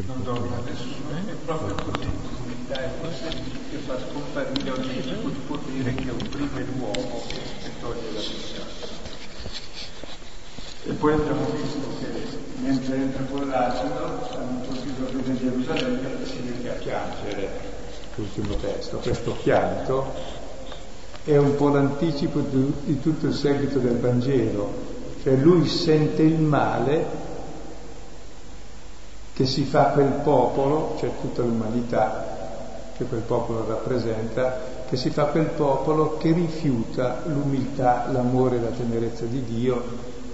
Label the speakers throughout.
Speaker 1: del
Speaker 2: non donna nessuno, è proprio così, l'umiltà è questa che fa scomparire ogni tipo di potere che opprime l'uomo e toglie la vita.
Speaker 3: E poi abbiamo visto che mentre entra con l'asino, hanno colpito a Gerusalemme e si mette a piangere, l'ultimo testo. Questo pianto è un po' l'anticipo di, di tutto il seguito del Vangelo, cioè lui sente il male che si fa quel popolo, cioè tutta l'umanità che quel popolo rappresenta, che si fa quel popolo che rifiuta l'umiltà, l'amore e la tenerezza di Dio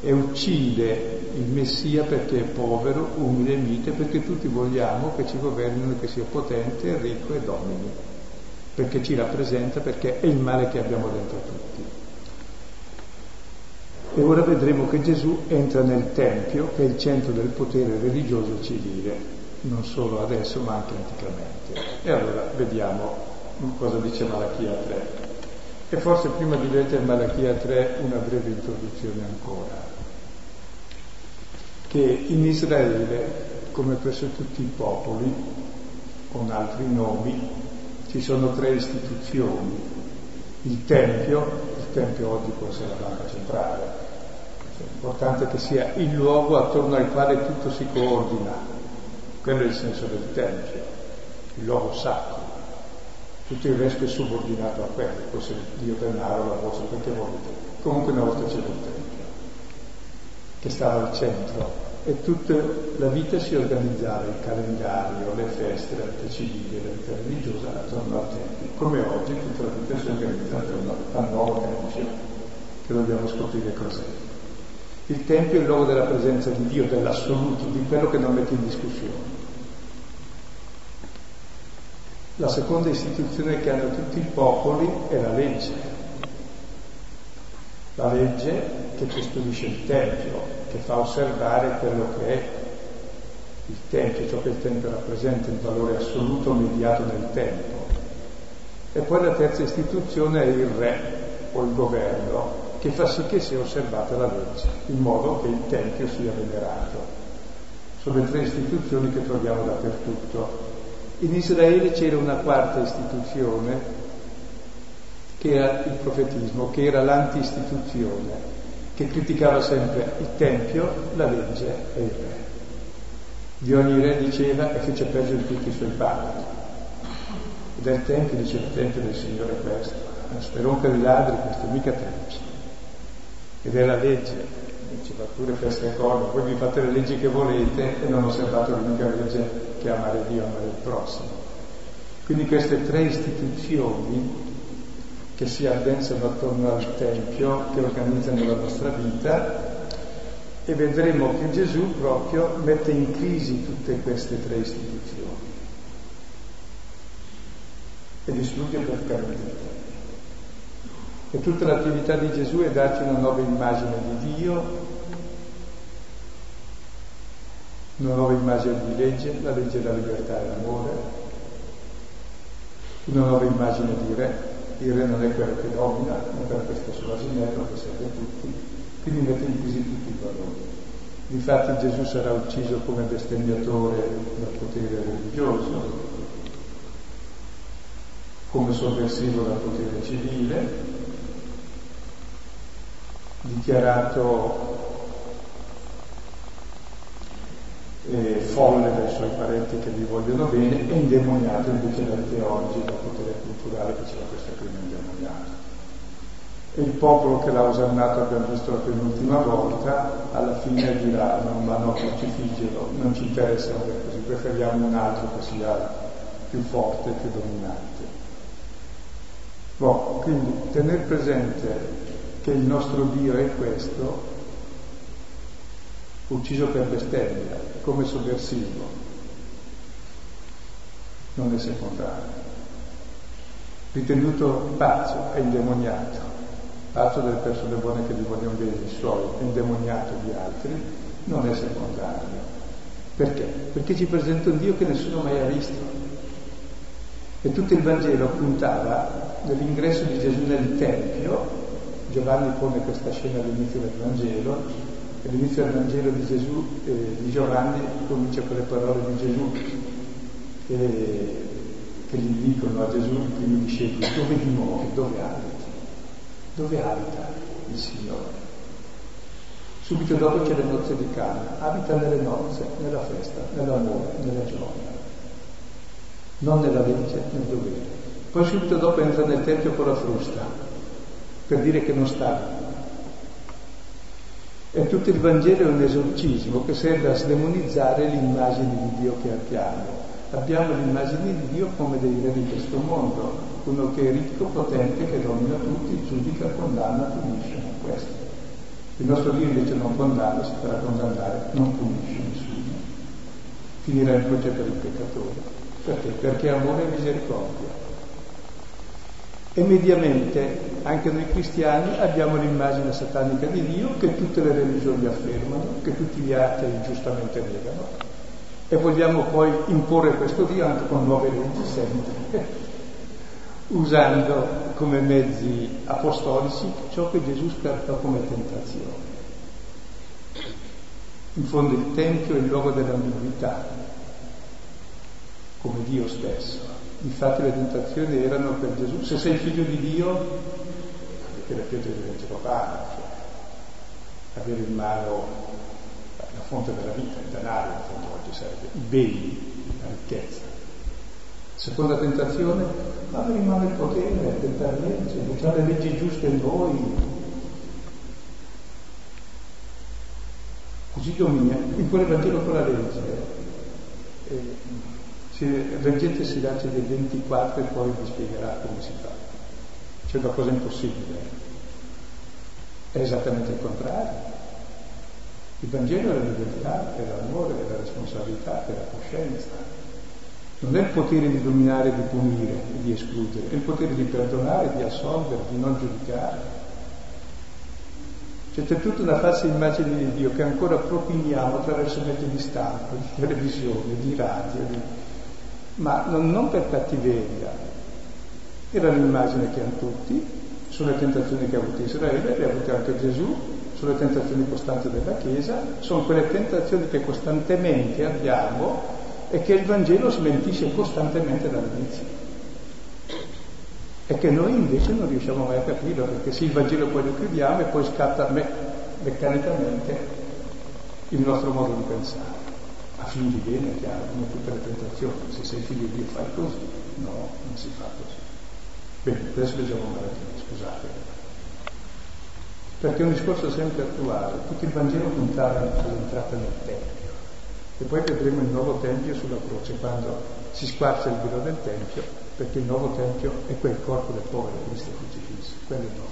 Speaker 3: e uccide il Messia perché è povero, umile e mite, perché tutti vogliamo che ci governino, che sia potente, ricco e domini, perché ci rappresenta, perché è il male che abbiamo dentro tutti. E ora vedremo che Gesù entra nel Tempio, che è il centro del potere religioso civile, non solo adesso ma anche anticamente. E allora vediamo cosa dice Malachia 3. E forse prima di leggere Malachia 3 una breve introduzione ancora. Che in Israele, come presso tutti i popoli, con altri nomi, ci sono tre istituzioni. Il Tempio, il Tempio oggi può essere la banca centrale, L'importante che sia il luogo attorno al quale tutto si coordina. Quello è il senso del Tempio, il luogo sacro. Tutto il resto è subordinato a quello, può essere Dio denaro, la borsa, perché volete. Comunque una volta c'era il Tempio, che stava al centro e tutta la vita si organizzava, il calendario, le feste, la vita civile, la vita religiosa attorno al Tempio. Come oggi tutta la vita si organizza attorno al nuovo Tempio, che dobbiamo scoprire cos'è. Il Tempio è il luogo della presenza di Dio, dell'assoluto, di quello che non mette in discussione. La seconda istituzione che hanno tutti i popoli è la legge. La legge che costruisce il Tempio, che fa osservare quello che è il Tempio, ciò che il Tempio rappresenta, il valore assoluto mediato nel tempo. E poi la terza istituzione è il re o il governo, che fa sì che sia osservata la legge, in modo che il Tempio sia venerato. Sono le tre istituzioni che troviamo dappertutto. In Israele c'era una quarta istituzione che era il profetismo, che era l'anti-istituzione, che criticava sempre il Tempio, la legge e il re. Di ogni re diceva e fece peggio di tutti i suoi padri. Del Tempio diceva il Tempio del Signore è questo, speronca di ladri questo, mica Tempio ed è la legge, ci fa pure queste cose, voi vi fate le leggi che volete e non osservate l'unica legge che è amare Dio, amare il prossimo. Quindi queste tre istituzioni che si addensano attorno al Tempio, che organizzano la nostra vita, e vedremo che Gesù proprio mette in crisi tutte queste tre istituzioni e distrugge il Tempio. E tutta l'attività di Gesù è darci una nuova immagine di Dio, una nuova immagine di legge, la legge della libertà e l'amore, una nuova immagine di re, il re non è quello che domina, non per questo sull'asinello che serve a tutti, quindi mette in crisi tutti i valori. Difatti Gesù sarà ucciso come bestemmiatore dal potere religioso, come sovversivo dal potere civile, dichiarato eh, folle dai suoi parenti che gli vogliono bene e indemoniato invece dai teologi, dal potere culturale che c'era questo primo indemoniato. E il popolo che l'ha osannato, abbiamo visto la penultima volta, alla fine dirà no, ma no, crucifiggelo, non ci interessa così, preferiamo un altro che sia più forte, più dominante. Boh, quindi tenere presente che il nostro Dio è questo, ucciso per bestemmia, come sovversivo, non è secondario. Ritenuto pazzo e indemoniato, pazzo delle persone buone che gli vogliono bene i suoi, indemoniato di altri, non è secondario. Perché? Perché ci presenta un Dio che nessuno mai ha visto. E tutto il Vangelo puntava nell'ingresso di Gesù nel Tempio Giovanni pone questa scena all'inizio del Vangelo, All'inizio del Vangelo di Gesù, eh, di Giovanni, comincia con le parole di Gesù eh, che gli dicono a Gesù, i primi discepoli, dove dimori, dove abiti, dove abita il Signore. Subito dopo c'è le nozze di Cana, abita nelle nozze, nella festa, nell'amore, nella gioia, non nella legge, nel dovere. Poi subito dopo entra nel Tempio con la frusta, per dire che non sta e tutto il Vangelo è un esorcismo che serve a sdemonizzare l'immagine di Dio che abbiamo. Abbiamo l'immagine di Dio come dei re di questo mondo, uno che è ricco, potente, che domina tutti, giudica, condanna, punisce. Questo. Il nostro Dio invece non condanna, si farà condannare, non punisce nessuno. Finirà in croce per il peccatore. Perché? Perché amore e misericordia. E mediamente anche noi cristiani abbiamo l'immagine satanica di Dio che tutte le religioni affermano, che tutti gli atei giustamente negano e vogliamo poi imporre questo Dio anche con nuove leggi sempre, usando come mezzi apostolici ciò che Gesù scartò come tentazione. In fondo il Tempio è il luogo dell'ambiguità, come Dio stesso. Infatti le tentazioni erano per Gesù, se sei figlio di Dio, perché le pietre diventano pane, cioè, avere in mano la fonte della vita, il denaro in fondo oggi serve, i beni, la ricchezza. Seconda tentazione, avere in mano il potere, dettare leggi, dettare le leggi giuste in voi. Così domina, in quel Vangelo con la legge. Eh, se leggete Silenzio del 24 e poi vi spiegherà come si fa. Una cosa impossibile. È esattamente il contrario. Il Vangelo è la libertà, è l'amore, è la responsabilità, è la coscienza. Non è il potere di dominare, di punire, di escludere, è il potere di perdonare, di assolvere, di non giudicare. Cioè c'è tutta una falsa immagine di Dio che ancora propiniamo attraverso mezzi di stampa, di televisione, di radio, di ma non, non per cattiveria, era l'immagine che hanno tutti, sono le tentazioni che ha avuto Israele, le ha avute anche Gesù, sono le tentazioni costanti della Chiesa, sono quelle tentazioni che costantemente abbiamo e che il Vangelo smentisce costantemente dall'inizio. E che noi invece non riusciamo mai a capire, perché se il Vangelo poi lo chiudiamo e poi scatta me- meccanicamente il nostro modo di pensare a fin di bene, chiaro, come tutte le tentazioni, se sei figlio di Dio fai così, no, non si fa così. Bene, adesso leggiamo un maratino, scusate. Perché è un discorso sempre attuale, tutto il Vangelo puntava all'entrata nel Tempio. E poi vedremo il nuovo Tempio sulla croce, quando si squarcia il velo del Tempio, perché il nuovo Tempio è quel corpo del povero Cristo crocifisso, quello è il nuovo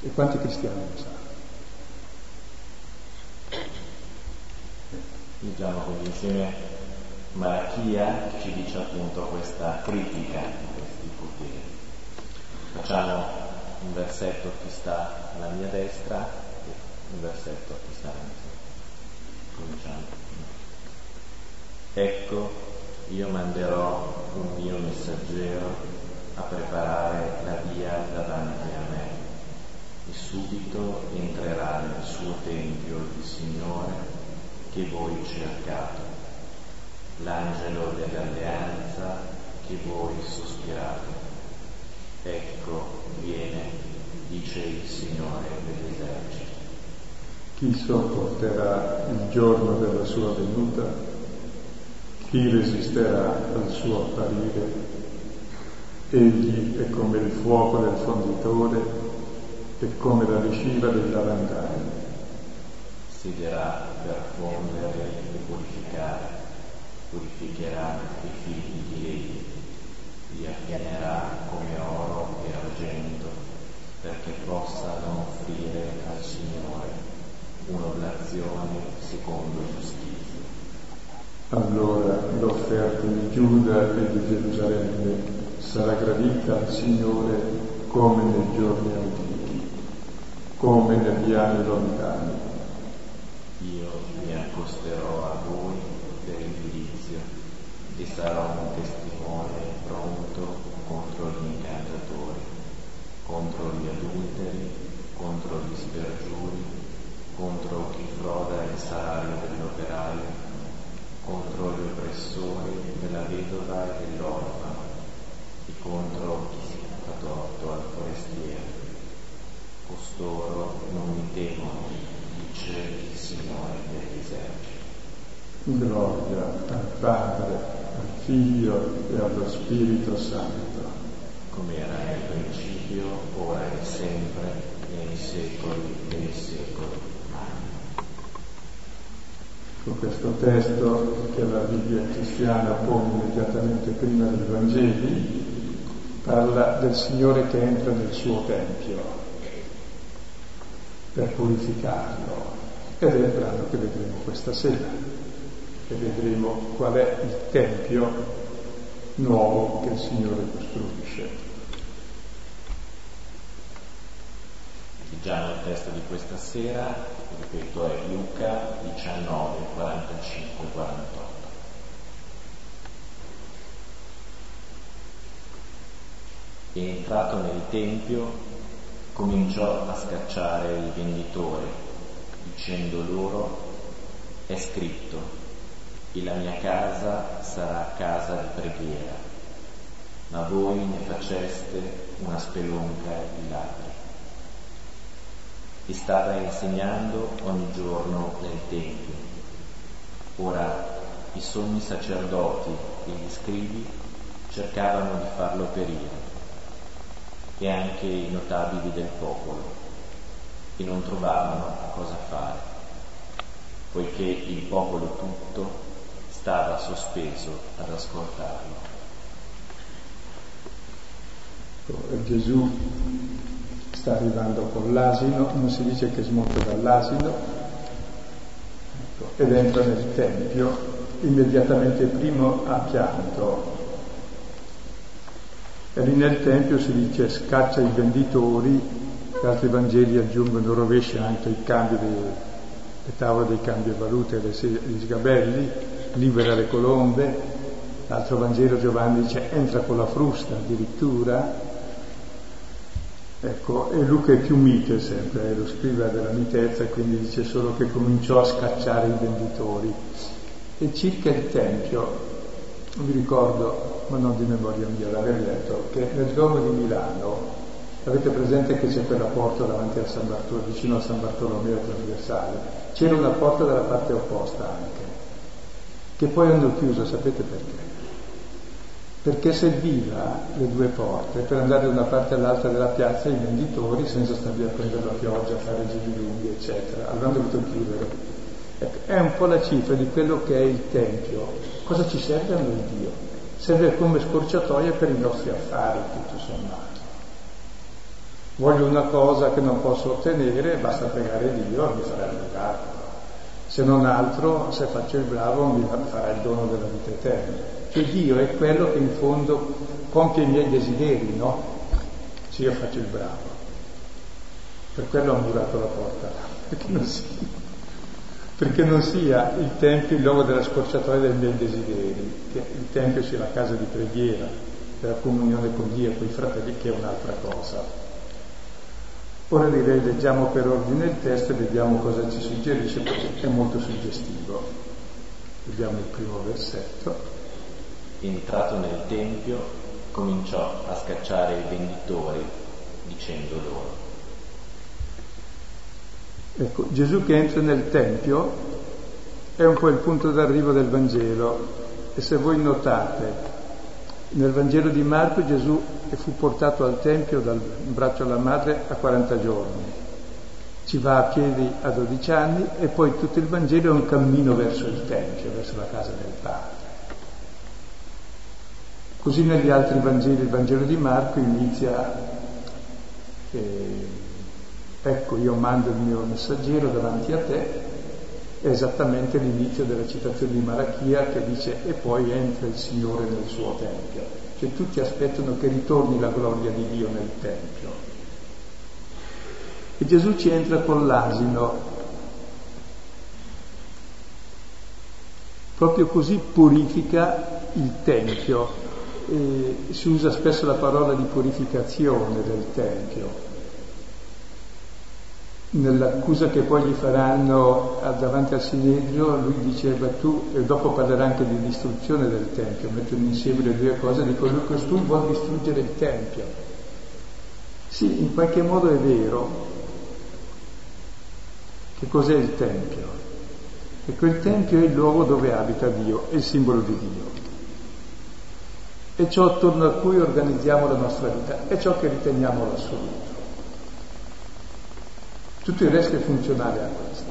Speaker 3: Tempio. E quanti cristiani lo sanno?
Speaker 1: leggiamo insieme Malachia ci dice appunto questa critica di questi poteri. Facciamo un versetto chi sta alla mia destra e un versetto chi sta alla mia sinistra. Cominciamo. Ecco, io manderò un mio messaggero a preparare la via davanti a me e subito entrerà nel suo tempio il Signore che voi cercate, l'angelo dell'alleanza che voi sospirate. Ecco, viene, dice il Signore degli eserciti.
Speaker 3: Chi sopporterà il giorno della sua venuta? Chi resisterà al suo apparire? Egli è come il fuoco del fonditore e come la riusciva del lavandaio
Speaker 1: siderà per fondere e purificare, purificherà i figli di Eli, li affianerà come oro e argento, perché possano offrire al Signore un'oblazione secondo giustizia.
Speaker 3: Allora l'offerta di Giuda e di Gerusalemme sarà gradita al Signore come nei giorni antichi, come negli anni lontani
Speaker 1: io mi accosterò a voi giudizio e sarò un testimone pronto contro gli incantatori, contro gli adulteri, contro gli spergiuri, contro chi froda il salario dell'operaio, contro gli oppressori della vedova e dell'orfano e contro chi si fa torto al forestiero. Costoro non mi temono, dice il Signore degli eserciti.
Speaker 3: Gloria al Padre, al Figlio e allo Spirito Santo.
Speaker 1: Come era nel principio, ora e sempre, nei secoli dei secoli.
Speaker 3: Con questo testo che la Bibbia cristiana pone immediatamente prima dei Vangeli, parla del Signore che entra nel suo Tempio per purificarlo ed è il brano che vedremo questa sera e vedremo qual è il Tempio nuovo che il Signore costruisce.
Speaker 1: Leggiamo il testo di questa sera, ripeto è Luca 19, 45, 48. E entrato nel Tempio cominciò a scacciare i venditori, dicendo loro, è scritto, e la mia casa sarà casa di preghiera, ma voi ne faceste una spelonca di ladri. E stava insegnando ogni giorno nel Tempio. Ora i sommi sacerdoti e gli scrivi cercavano di farlo perire, e anche i notabili del popolo, e non trovavano cosa fare, poiché il popolo tutto stava sospeso ad ascoltarlo.
Speaker 3: Gesù sta arrivando con l'asino, non si dice che smonta dall'asino ecco, ed entra nel Tempio, immediatamente primo ha pianto. E lì nel Tempio si dice scaccia i venditori, gli altri Vangeli aggiungono rovescia anche i cambi dei, le tavole dei cambi valute e gli sgabelli, libera le colombe, l'altro Vangelo Giovanni dice entra con la frusta addirittura, ecco, e Luca è più mite sempre, lo scrive della mitezza, quindi dice solo che cominciò a scacciare i venditori. E circa il Tempio, mi ricordo, ma non di memoria mia, l'aver letto, che nel Duomo di Milano avete presente che c'è quella porta davanti a San Bartolomeo, vicino a San Bartolomeo trasversale, c'era una porta dalla parte opposta anche che poi hanno chiuso, sapete perché? Perché serviva le due porte per andare da una parte all'altra della piazza i venditori senza stare lì a prendere la pioggia, fare giri lunghi, eccetera. Allora hanno dovuto chiudere. Ecco, è un po' la cifra di quello che è il Tempio. Cosa ci serve a noi Dio? Serve come scorciatoia per i nostri affari, tutto sommato. Voglio una cosa che non posso ottenere, basta pregare Dio e mi farà miracolo se non altro, se faccio il bravo, mi farà il dono della vita eterna. Cioè Dio è quello che in fondo compie i miei desideri, no? Se io faccio il bravo. Per quello ho murato la porta, perché non sia, perché non sia il Tempio il luogo della scorciatoia dei miei desideri, che il Tempio sia la casa di preghiera, della comunione con Dio e con i fratelli, che è un'altra cosa. Ora direi leggiamo per ordine il testo e vediamo cosa ci suggerisce, perché è molto suggestivo. Vediamo il primo versetto.
Speaker 1: Entrato nel Tempio, cominciò a scacciare i venditori, dicendo loro.
Speaker 3: Ecco, Gesù che entra nel Tempio è un po' il punto d'arrivo del Vangelo e se voi notate nel Vangelo di Marco Gesù fu portato al Tempio dal braccio alla madre a 40 giorni, ci va a piedi a 12 anni e poi tutto il Vangelo è un cammino verso il Tempio, verso la casa del Padre. Così negli altri Vangeli, il Vangelo di Marco inizia, eh, ecco io mando il mio messaggero davanti a te, è esattamente l'inizio della citazione di Malachia che dice e poi entra il Signore nel suo Tempio. Cioè tutti aspettano che ritorni la gloria di Dio nel Tempio. E Gesù ci entra con l'asino. Proprio così purifica il Tempio. E si usa spesso la parola di purificazione del Tempio nell'accusa che poi gli faranno davanti al Sinedrio, lui diceva tu, e dopo parlerà anche di distruzione del Tempio, mettendo insieme le due cose, dico lui costui vuole distruggere il Tempio. Sì, in qualche modo è vero. Che cos'è il Tempio? E quel Tempio è il luogo dove abita Dio, è il simbolo di Dio. È ciò attorno a cui organizziamo la nostra vita, è ciò che riteniamo l'assoluto. Tutto il resto è funzionale a questo.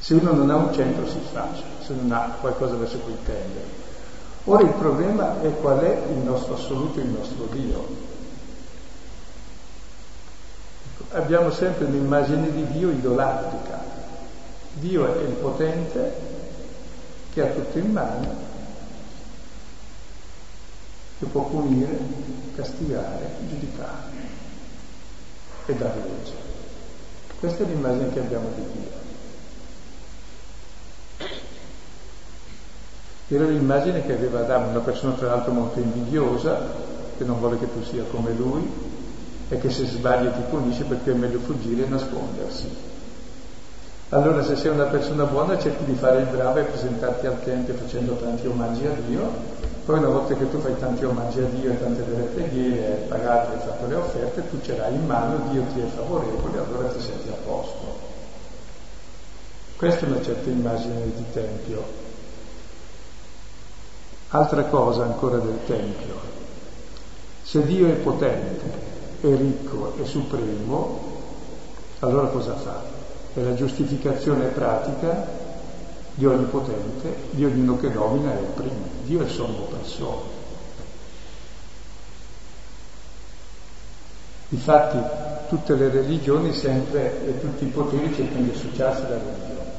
Speaker 3: Se uno non ha un centro si sfascia, se non ha qualcosa verso cui tendere. Ora il problema è qual è il nostro assoluto, il nostro Dio. Abbiamo sempre un'immagine di Dio idolatrica. Dio è il potente che ha tutto in mano, che può punire, castigare, giudicare e dare legge. Questa è l'immagine che abbiamo di Dio. Era l'immagine che aveva Adamo, una persona tra l'altro molto invidiosa, che non vuole che tu sia come lui e che se sbagli ti punisce perché è meglio fuggire e nascondersi. Allora se sei una persona buona cerchi di fare il bravo e presentarti al Tempio facendo tanti omaggi a Dio poi una volta che tu fai tanti omaggi a Dio e tante delle preghiere, hai pagato, hai fatto le offerte, tu ce l'hai in mano, Dio ti è favorevole, allora ti senti a posto. Questa è una certa immagine di Tempio. Altra cosa ancora del Tempio. Se Dio è potente, è ricco, è supremo, allora cosa fa? È la giustificazione pratica di ogni potente, di ognuno che domina e opprime. Dio è sommo persona. Difatti tutte le religioni sempre e tutti i poteri cercano di associarsi alla religione.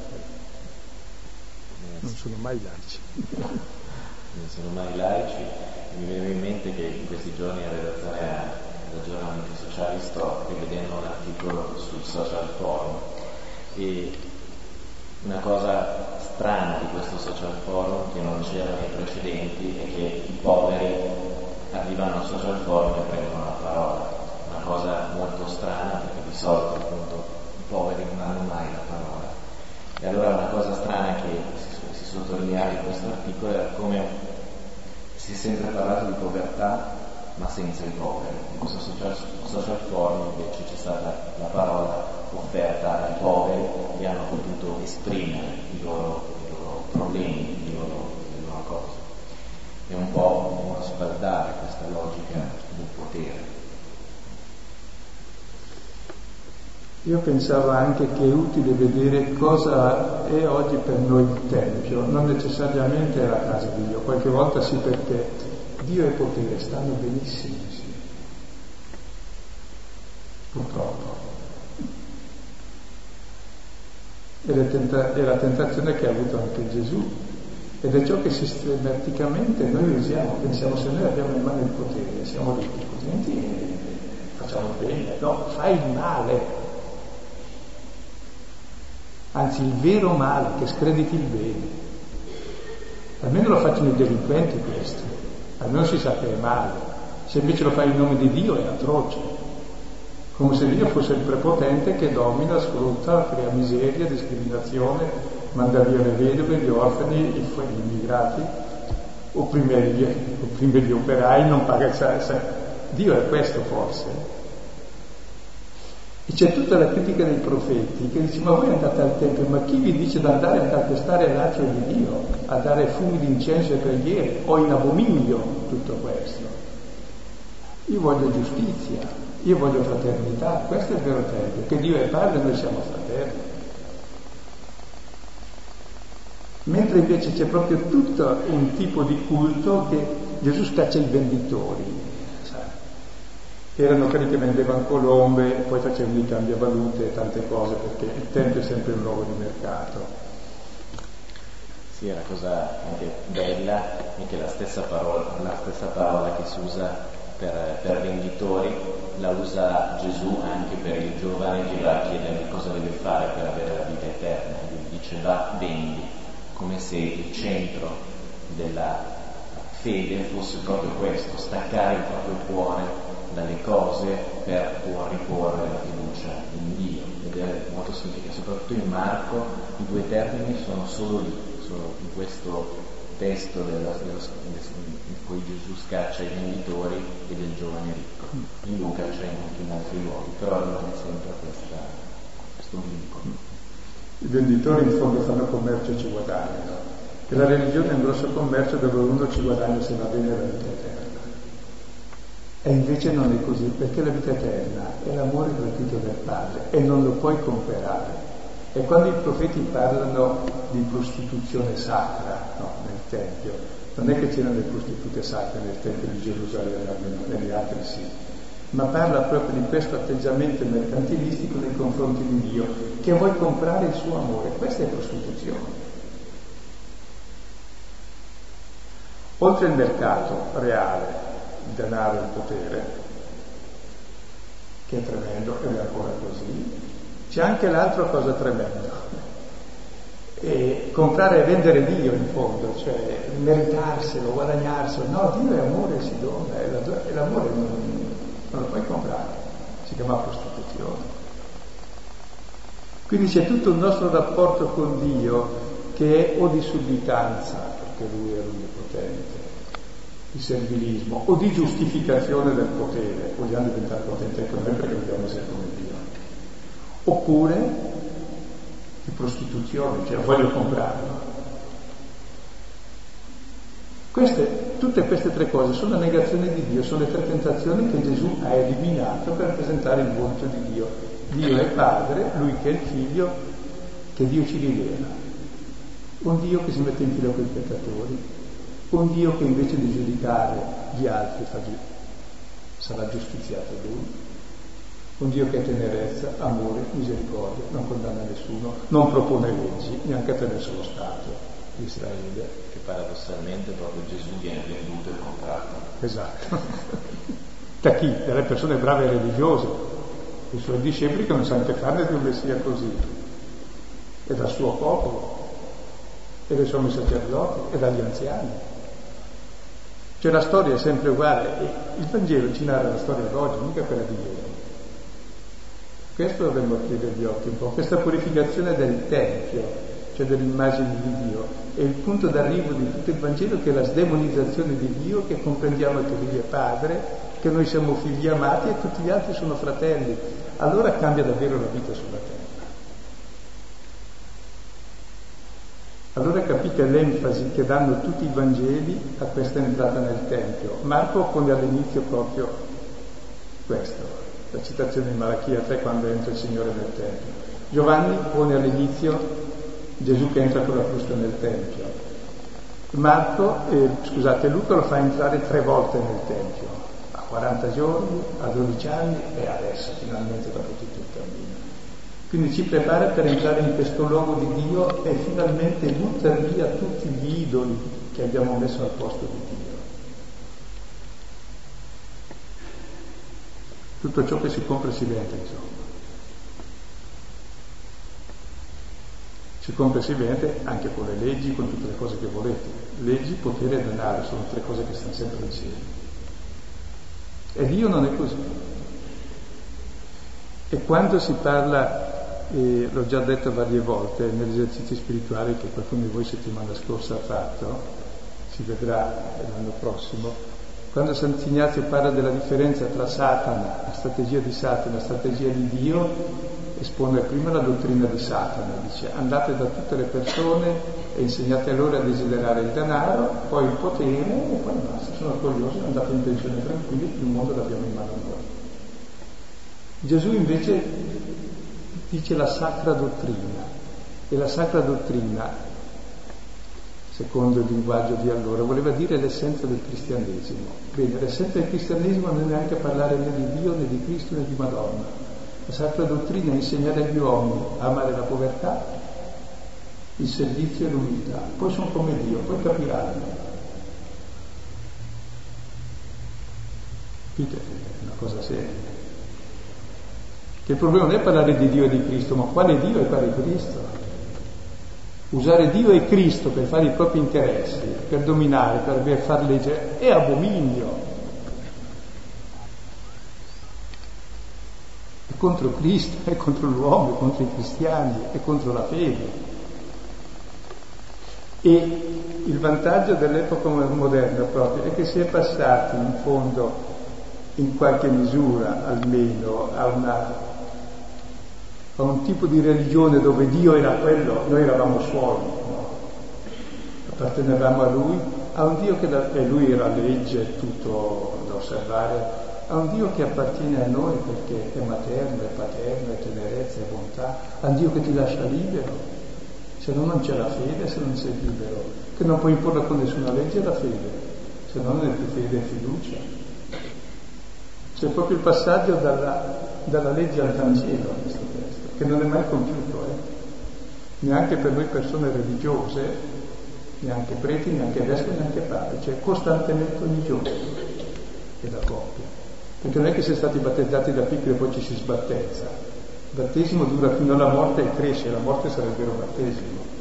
Speaker 3: Non sono mai laici.
Speaker 1: Non sono mai laici. Mi viene in mente che in questi giorni in relazione ragionamenti sociali sto rivedendo un articolo sul social forum e una cosa strana di questo social forum che non c'era nei precedenti è che i poveri arrivano al social forum e prendono la parola. Una cosa molto strana perché di solito appunto i poveri non hanno mai la parola. E allora una cosa strana che si, si sottolineava in questo articolo era come si è sempre parlato di povertà ma senza i poveri. In questo social, social forum invece c'è stata la parola offerta ai poveri e hanno potuto esprimere i loro, i loro problemi, i loro, le loro cose. È un po' uno sbaldare questa logica del potere.
Speaker 3: Io pensavo anche che è utile vedere cosa è oggi per noi il Tempio, non necessariamente la casa di Dio, qualche volta sì perché Dio e potere stanno benissimo insieme, purtroppo. È la, tentazione che ha avuto anche Gesù. Ed è ciò che sistematicamente noi usiamo, pensiamo se noi abbiamo in mano il potere, siamo ricchi, altrimenti facciamo bene, no, fai il male, anzi il vero male, che screditi il bene. Almeno lo facciano i delinquenti questo, almeno si sa che è male, se invece lo fai in nome di Dio è atroce come se Dio fosse il prepotente che domina, sfrutta, crea miseria, discriminazione, manda via le vedove, gli orfani, gli immigrati, opprime gli, opprime gli operai, non paga il salario. Dio è questo forse. E c'è tutta la critica dei profeti che dice ma voi andate al Tempio, ma chi vi dice di andare a calpestare l'altro di Dio, a dare fumi di incenso e preghiere, o in abominio tutto questo? Io voglio giustizia, io voglio fraternità, questo è il vero tempio, che Dio è padre e noi siamo fratelli. Mentre invece c'è proprio tutto un tipo di culto che Gesù scaccia i venditori. Erano quelli che vendevano colombe poi facevano i cambiavalute e tante cose, perché il tempio è sempre un luogo di mercato.
Speaker 1: Sì, è una cosa anche bella è che la stessa parola, la stessa parola che si usa per, per venditori, la usa Gesù anche per il giovane che va a chiedere cosa deve fare per avere la vita eterna. Lui dice va, vendi, come se il centro della fede fosse proprio questo, staccare il proprio cuore dalle cose per riporre la fiducia in Dio. Ed vedere molto significativo, soprattutto in Marco i due termini sono solo lì, sono in questo testo della, dello, in cui Gesù scaccia i venditori e del giovane ricco. In Luca c'è anche in altri luoghi, però rimane sempre questa, questo vincolo.
Speaker 3: I venditori in fondo fanno commercio e ci guadagnano. E la religione è un grosso commercio dove uno ci guadagna se va bene la vita eterna. E invece non è così, perché la vita eterna è l'amore gratuito del Padre e non lo puoi comprare. E quando i profeti parlano di prostituzione sacra no, nel Tempio, non è che c'erano le prostitute sacre nel Tempio di Gerusalemme, negli altri sì, ma parla proprio di questo atteggiamento mercantilistico nei confronti di Dio, che vuoi comprare il suo amore. Questa è prostituzione. Oltre il mercato reale, il denaro e il potere, che è tremendo ed è ancora così, c'è anche l'altra cosa tremenda. E comprare e vendere Dio in fondo, cioè meritarselo, guadagnarselo. No, Dio è amore, si dona, e l'amore non, non lo puoi comprare, si chiama prostituzione. Quindi c'è tutto il nostro rapporto con Dio che è o di sudditanza, perché Lui è l'Onnipotente, di servilismo, o di giustificazione del potere, vogliamo diventare potenti noi perché vogliamo essere come Dio, oppure di prostituzione, cioè voglio comprarlo. Queste, tutte queste tre cose sono la negazione di Dio, sono le tre tentazioni che Gesù ha eliminato per presentare il volto di Dio. Dio è Padre, Lui che è il Figlio, che Dio ci rivela. Un Dio che si mette in fila con i peccatori, un Dio che invece di giudicare gli altri sarà giustiziato Lui, un Dio che è tenerezza, amore, misericordia, non condanna nessuno, non propone leggi, neanche attraverso lo Stato di Israele.
Speaker 1: Che paradossalmente proprio Gesù viene venduto e comprato.
Speaker 3: Esatto. da chi? Dalle persone brave e religiose, i suoi discepoli che non sanno che farne di un Messia così, e dal suo popolo, e dai sommi sacerdoti, e dagli anziani. Cioè la storia è sempre uguale, e il Vangelo ci narra la storia d'oggi, mica quella di ieri. Questo dovremmo aprire gli occhi un po', questa purificazione del Tempio, cioè dell'immagine di Dio. E il punto d'arrivo di tutto il Vangelo che è la sdemonizzazione di Dio, che comprendiamo che Lui è Padre, che noi siamo figli amati e tutti gli altri sono fratelli. Allora cambia davvero la vita sulla terra. Allora capite l'enfasi che danno tutti i Vangeli a questa entrata nel Tempio. Marco pone all'inizio proprio questo, la citazione di Malachia 3 quando entra il Signore nel Tempio. Giovanni pone all'inizio Gesù che entra con la frusta nel Tempio. Marco, eh, scusate, Luca lo fa entrare tre volte nel Tempio, a 40 giorni, a 12 anni e adesso, finalmente dopo tutto il cammino. Quindi ci prepara per entrare in questo luogo di Dio e finalmente buttare via tutti gli idoli che abbiamo messo al posto di Dio. Tutto ciò che si compra si vende, insomma. Si compra e si vende anche con le leggi, con tutte le cose che volete. Leggi, potere e denaro sono tre cose che stanno sempre insieme. E Dio non è così. E quando si parla, eh, l'ho già detto varie volte, negli esercizi spirituali che qualcuno di voi settimana scorsa ha fatto, si vedrà l'anno prossimo, quando Sant'Ignazio parla della differenza tra Satana, la strategia di Satana e la strategia di Dio, espone prima la dottrina di Satana, dice andate da tutte le persone e insegnate loro a desiderare il denaro, poi il potere e poi basta, sono orgogliosi, andate in pensione tranquilli, il mondo l'abbiamo in mano noi. Gesù invece dice la sacra dottrina e la sacra dottrina, secondo il linguaggio di allora, voleva dire l'essenza del cristianesimo. Bene, l'essenza del cristianesimo non è neanche parlare né di Dio né di Cristo né di Madonna la Sacra Dottrina è insegnare agli uomini a amare la povertà, il servizio e l'umiltà. Poi sono come Dio, poi capiranno. Capite? È una cosa seria. Che il problema non è parlare di Dio e di Cristo, ma quale Dio e quale Cristo. Usare Dio e Cristo per fare i propri interessi, per dominare, per far legge, è abominio. contro Cristo, è contro l'uomo, è contro i cristiani, è contro la fede. E il vantaggio dell'epoca moderna proprio è che si è passati in fondo, in qualche misura almeno, a, una, a un tipo di religione dove Dio era quello, noi eravamo suoi, no? appartenevamo a Lui, a un Dio che da, e Lui era legge, tutto da osservare, a un Dio che appartiene a noi perché è materno, è paterno, è tenerezza, è bontà, a un Dio che ti lascia libero, se no non c'è la fede, se non sei libero, che non puoi imporre con nessuna legge la fede, se no non è più fede e fiducia. C'è proprio il passaggio dalla, dalla legge al Vangelo che non è mai compiuto, eh? neanche per noi persone religiose, neanche preti, neanche vescovi, neanche padri, cioè costantemente ogni giorno è da coppia. Perché non è che siamo stati battezzati da piccoli e poi ci si sbattezza. Il battesimo dura fino alla morte e cresce, la morte sarà il vero battesimo.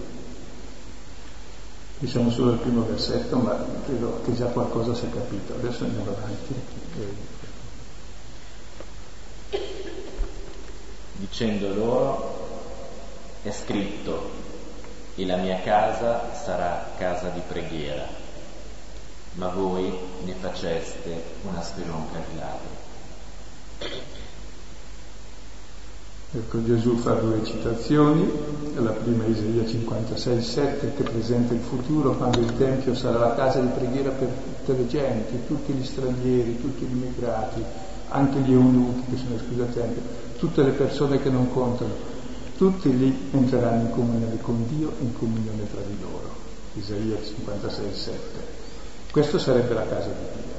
Speaker 3: Diciamo solo il primo versetto, ma credo che già qualcosa si è capito. Adesso andiamo avanti.
Speaker 1: Dicendo loro, è scritto, e la mia casa sarà casa di preghiera ma voi ne faceste una spelonca di ladri.
Speaker 3: Ecco, Gesù fa due citazioni, la prima è Isaia 56, 7, che presenta il futuro quando il Tempio sarà la casa di preghiera per tutte le genti, tutti gli stranieri, tutti gli immigrati, anche gli eunuchi che sono esclusi dal Tempio, tutte le persone che non contano, tutti lì entreranno in comunione con Dio e in comunione tra di loro. Isaia 56, 7. Questo sarebbe la casa di Dio,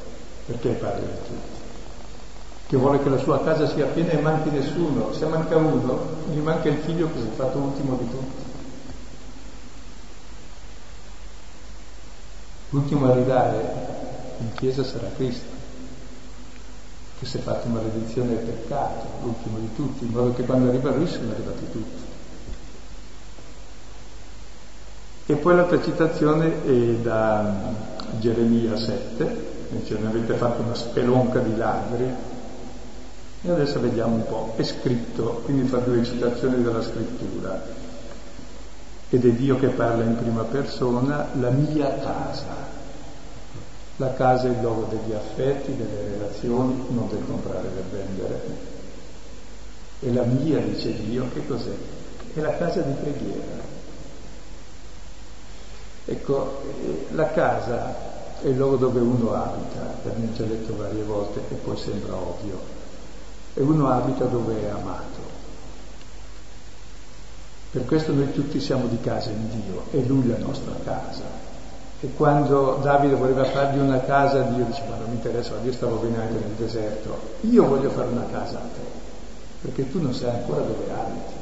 Speaker 3: perché è padre di tutti, che vuole che la sua casa sia piena e manchi nessuno. Se manca uno, gli manca il figlio che si è fatto ultimo di tutti. L'ultimo a arrivare in chiesa sarà Cristo, che si è fatto maledizione del peccato, l'ultimo di tutti, in modo che quando arriva lui sono arrivati tutti. E poi l'altra citazione è da Geremia 7, dice ne avete fatto una spelonca di ladri, e adesso vediamo un po', è scritto, quindi fa due citazioni della scrittura, ed è Dio che parla in prima persona, la mia casa. La casa è il luogo degli affetti, delle relazioni, non del comprare e del vendere. E la mia, dice Dio, che cos'è? È la casa di preghiera. Ecco, la casa è il luogo dove uno abita, l'abbiamo già detto varie volte e poi sembra ovvio, e uno abita dove è amato. Per questo noi tutti siamo di casa in Dio, è Lui la nostra casa. E quando Davide voleva fargli una casa, Dio diceva, ma non mi interessa, io stavo bene anche nel deserto, io voglio fare una casa a te, perché tu non sai ancora dove abiti,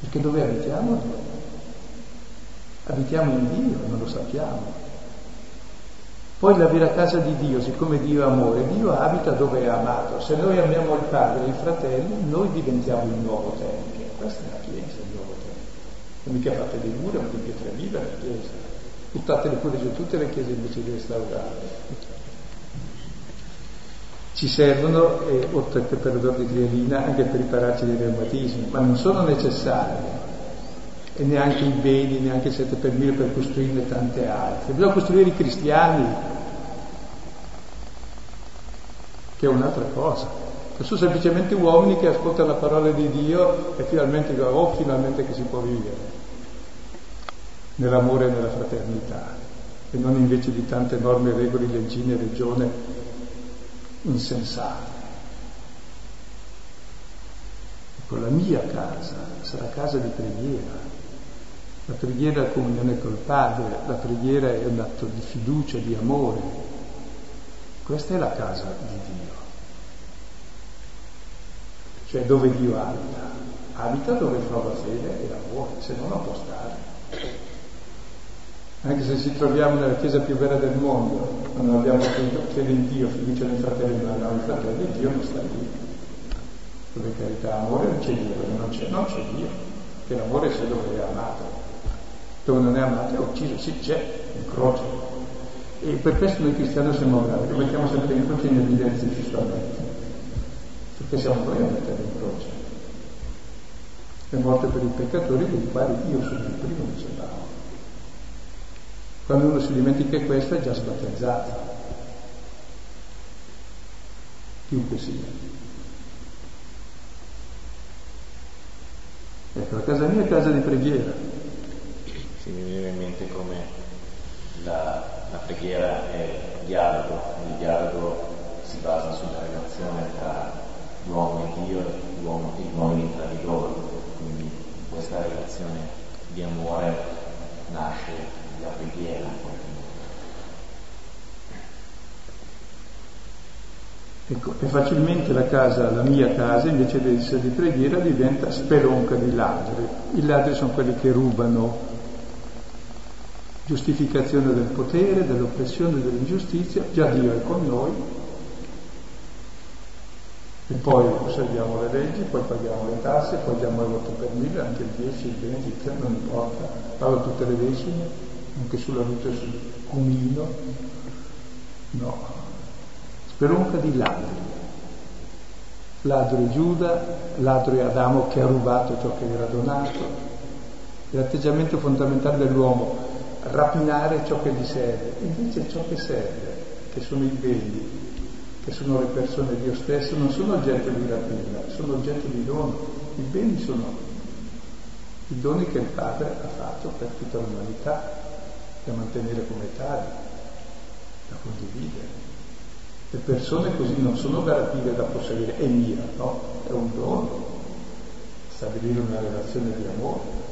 Speaker 3: perché dove abitiamo? Abitiamo in Dio, non lo sappiamo. Poi la vera casa di Dio, siccome Dio è amore, Dio abita dove è amato. Se noi amiamo il Padre e i fratelli, noi diventiamo il nuovo Tempio. Questa è la Chiesa, il nuovo Tempio. Non mica fate dei muri, ma di pietre vive la Chiesa. Buttatele pure giù tutte le chiese invece di restaurare. Ci servono, eh, oltre che per l'odore di trielina, anche per ripararci dei reumatismi, ma non sono necessarie e neanche i beni, neanche il 7 per mille per costruirne tante altre. Bisogna costruire i cristiani, che è un'altra cosa. Sono semplicemente uomini che ascoltano la parola di Dio e finalmente dicono, oh, finalmente che si può vivere nell'amore e nella fraternità, e non invece di tante norme, regole, leggine, regione insensate. Ecco, la mia casa sarà casa di preghiera, la preghiera è comunione col Padre, la preghiera è un atto di fiducia, di amore. Questa è la casa di Dio. Cioè dove Dio abita. Abita dove trova fede e amore, se no non può stare. Anche se ci troviamo nella chiesa più bella del mondo, non abbiamo fede in Dio, fiducia nei fratelli, ma no, i fratelli, Dio non sta lì. Dove carità, amore non c'è Dio, non c'è, non c'è Dio, che l'amore c'è dove è amato dove non è amato è ucciso, sì c'è, in croce. E per questo noi cristiani siamo bravi, lo mettiamo sempre in croce in evidenza giustamente. perché siamo noi a mettere in croce. È morte per i peccatori dei quali io sono il primo, dice Paolo. Quando uno si dimentica questo è già sbattezzato, chiunque sia. Ecco, la casa mia è casa di preghiera.
Speaker 1: Si mi viene in mente come la, la preghiera è dialogo, il dialogo si basa sulla relazione tra l'uomo e Dio e l'uomo e gli uomini tra di loro, quindi questa relazione di amore nasce preghiera.
Speaker 3: Ecco, e facilmente la casa, la mia casa, invece di essere di preghiera, diventa spelonca di ladri. I ladri sono quelli che rubano giustificazione del potere, dell'oppressione, dell'ingiustizia, già Dio è con noi, e poi osserviamo le leggi, poi paghiamo le tasse, poi diamo il voto per mille, anche il 10, il 20, il 30, non importa, pago tutte le decime, anche sulla luce sul cumino. No, spelonca di ladri. Ladro Giuda, ladro Adamo che ha rubato ciò che era donato. L'atteggiamento fondamentale dell'uomo, rapinare ciò che gli serve, invece ciò che serve, che sono i beni, che sono le persone Dio stesso, non sono oggetto di rapina, sono oggetto di dono. I beni sono i doni che il Padre ha fatto per tutta l'umanità, da mantenere come tali, da condividere. Le persone così non sono da rapire, da possedere, è mia, no, è un dono, stabilire una relazione di amore.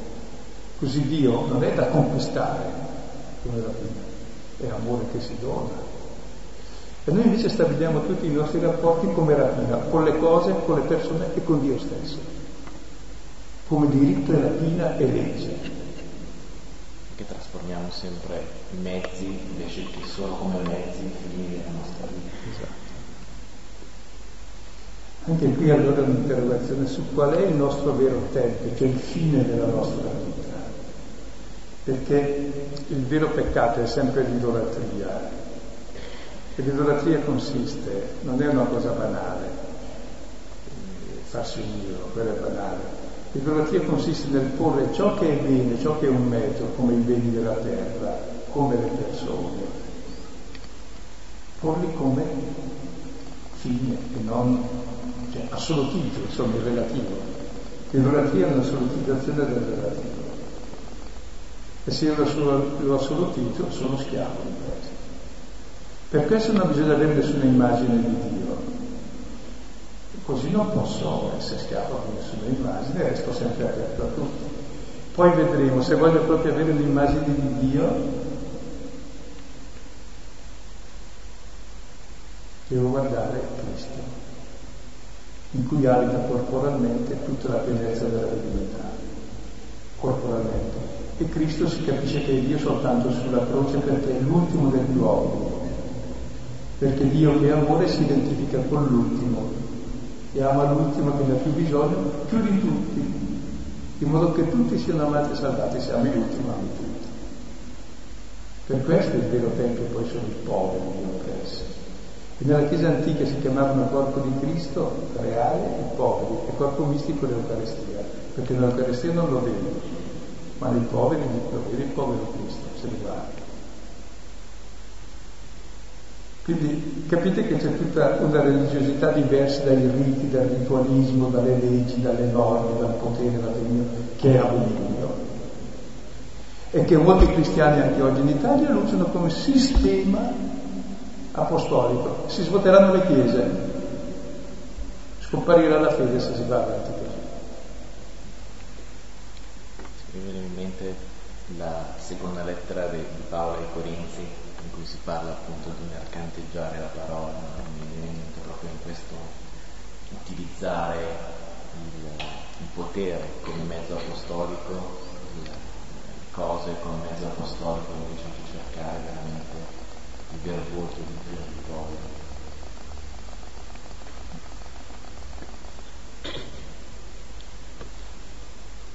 Speaker 3: Così Dio non è da conquistare come rapina, è amore che si dona. E noi invece stabiliamo tutti i nostri rapporti come rapina, con le cose, con le persone e con Dio stesso, come diritto e rapina e legge.
Speaker 1: Trasformiamo sempre i mezzi invece che solo come mezzi fini della nostra vita.
Speaker 3: Anche qui allora un'interrogazione su qual è il nostro vero tempio, cioè il fine della nostra vita. Perché il vero peccato è sempre l'idolatria. E l'idolatria consiste, non è una cosa banale, farsi un Dio, quello è banale. L'idolatria consiste nel porre ciò che è bene, ciò che è un mezzo, come i beni della terra, come le persone, porli come fine e non cioè assolutizzo, insomma, il relativo. L'idolatria è un'assolutizzazione del relativo. E se io lo assolutizzo sono schiavo di questo. Per questo non bisogna avere nessuna immagine di Dio. Così non posso essere schiavo di nessuna immagine, resto sempre aperto a tutto. Poi vedremo, se voglio proprio avere un'immagine di Dio, devo guardare Cristo in cui abita corporalmente tutta la pienezza della divinità, corporalmente. E Cristo si capisce che è Dio soltanto sulla croce perché è l'ultimo degli uomini, perché Dio che è amore si identifica con l'ultimo e ama l'ultimo che ne ha più bisogno più di tutti, in modo che tutti siano amati e salvati, se ami l'ultimo ami tutti. Per questo il vero tempio poi sono i poveri, gli oppressi nella Chiesa antica si chiamavano corpo di Cristo reale i poveri e corpo mistico l'Eucarestia, perché nell'Eucarestia non lo vedi, ma nei poveri lo vedi il povero Cristo, se li guardi. Quindi capite che c'è tutta una religiosità diversa dai riti, dal ritualismo, dalle leggi, dalle norme, dal potere, dal Dio, che è abominio. E che molti cristiani anche oggi in Italia lo usano come sistema apostolico, si svuoteranno le chiese, scomparirà la fede se si va avanti così.
Speaker 1: Viene in mente la seconda lettera di Paolo ai Corinzi, in cui si parla appunto di mercanteggiare la parola, mente proprio in questo utilizzare il, il potere come mezzo apostolico, le cose come mezzo apostolico invece che cercare veramente il vero volto di Dio di povero.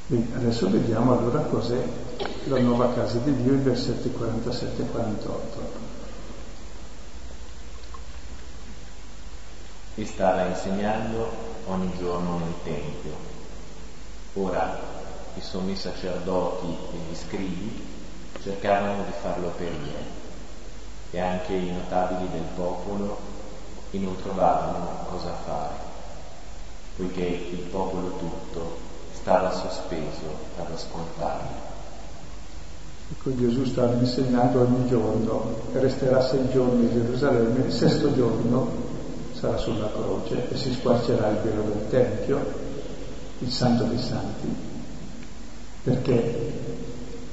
Speaker 3: Bene, adesso vediamo allora cos'è la nuova casa di Dio, i versetti 47 e 48.
Speaker 1: E stava insegnando ogni giorno nel Tempio. Ora i sommi sacerdoti e gli scrivi cercavano di farlo perire e anche i notabili del popolo e non trovavano cosa fare, poiché il popolo tutto stava sospeso ad ascoltarlo.
Speaker 3: Ecco, Gesù stava insegnando ogni giorno, resterà sei giorni a Gerusalemme, il sesto giorno sarà sulla croce e si squarcerà il velo del Tempio, il Santo dei Santi, perché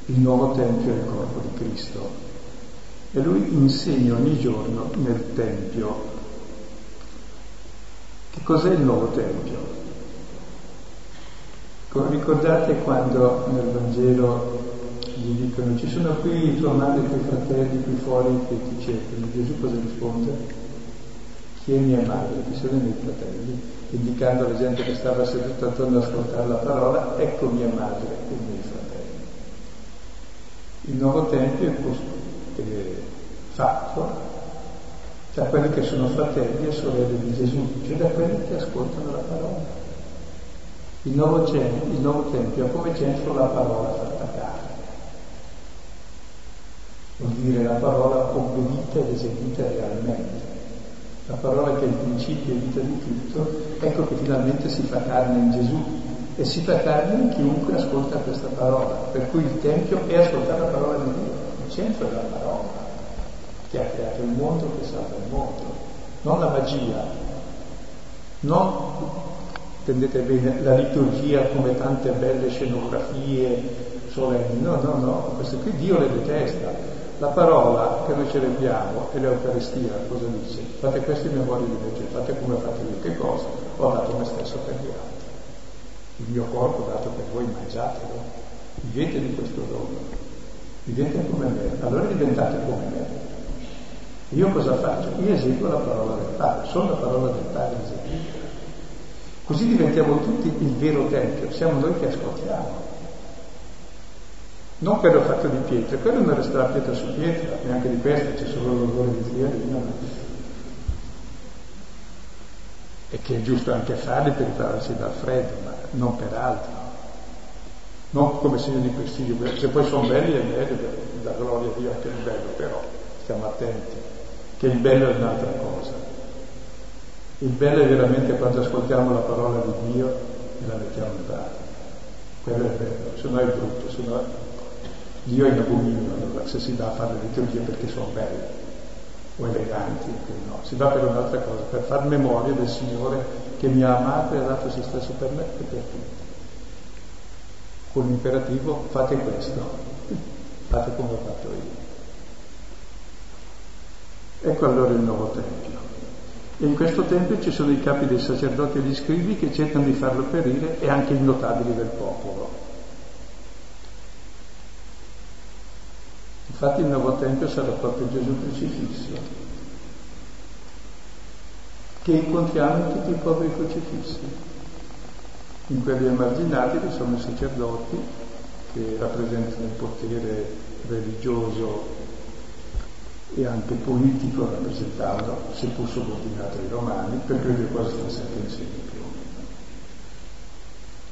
Speaker 3: il nuovo Tempio è il corpo di Cristo. E lui insegna ogni giorno nel Tempio. Che cos'è il nuovo Tempio? Ricordate quando nel Vangelo gli dicono ci sono qui i tuoi e i tuoi fratelli qui fuori che ti cercano. Gesù cosa risponde? È mia madre? Chi sono i miei fratelli? Indicando alla gente che stava seduta attorno ad ascoltare la parola, ecco mia madre e i miei fratelli. Il nuovo tempio è fatto da quelli che sono fratelli e sorelle di Gesù, cioè da quelli che ascoltano la parola. Il nuovo, il nuovo tempio ha come centro la parola fatta carne vuol dire la parola obbedita ed eseguita realmente. La parola che è il principio e vita di tutto, ecco che finalmente si fa carne in Gesù. E si fa carne in chiunque ascolta questa parola. Per cui il Tempio è ascoltare la parola di Dio, il centro è la parola che ha creato il mondo, che salva il mondo, non la magia, non, intendete bene, la liturgia come tante belle scenografie solenni, no, no, no, questo qui Dio le detesta, la parola che noi celebriamo è l'Eucaristia, cosa dice? Fate questo in memoria di me, fate come fate io, che cosa? Ho dato me stesso per gli altri. Il mio corpo dato per voi, mangiatelo, vivete di questo dono, vivete come me, allora diventate come me. Io cosa faccio? Io eseguo la parola del Padre, sono la parola del Padre eseguita. Così diventiamo tutti il vero Tempio, siamo noi che ascoltiamo non quello fatto di pietra, quello non resterà pietra su pietra, neanche di questa c'è solo l'odore di trialina, e che è giusto anche farli per ripararsi dal freddo, ma non per altro, non come segno di prestigio, se poi sono belli è meglio, da gloria a Dio anche il bello, però stiamo attenti, che il bello è un'altra cosa. Il bello è veramente quando ascoltiamo la parola di Dio e la mettiamo in pratica. Quello è bello, se no è brutto, se no Dio è in abominio allora, se si dà a fare le liturgie perché sono belle o eleganti, no, si dà per un'altra cosa, per far memoria del Signore che mi ha amato e ha dato se stesso per me e per tutti. Con l'imperativo fate questo, fate come ho fatto io. Ecco allora il nuovo Tempio. E in questo Tempio ci sono i capi dei sacerdoti e gli scrivi che cercano di farlo perire e anche i notabili del popolo. Infatti il nuovo Tempio sarà proprio Gesù crocifisso, che incontriamo in tutti i poveri crocifissi, in quelli emarginati che sono i sacerdoti, che rappresentano il potere religioso e anche politico rappresentavano, seppur subordinato ai romani, per cui quasi sta sempre insieme più.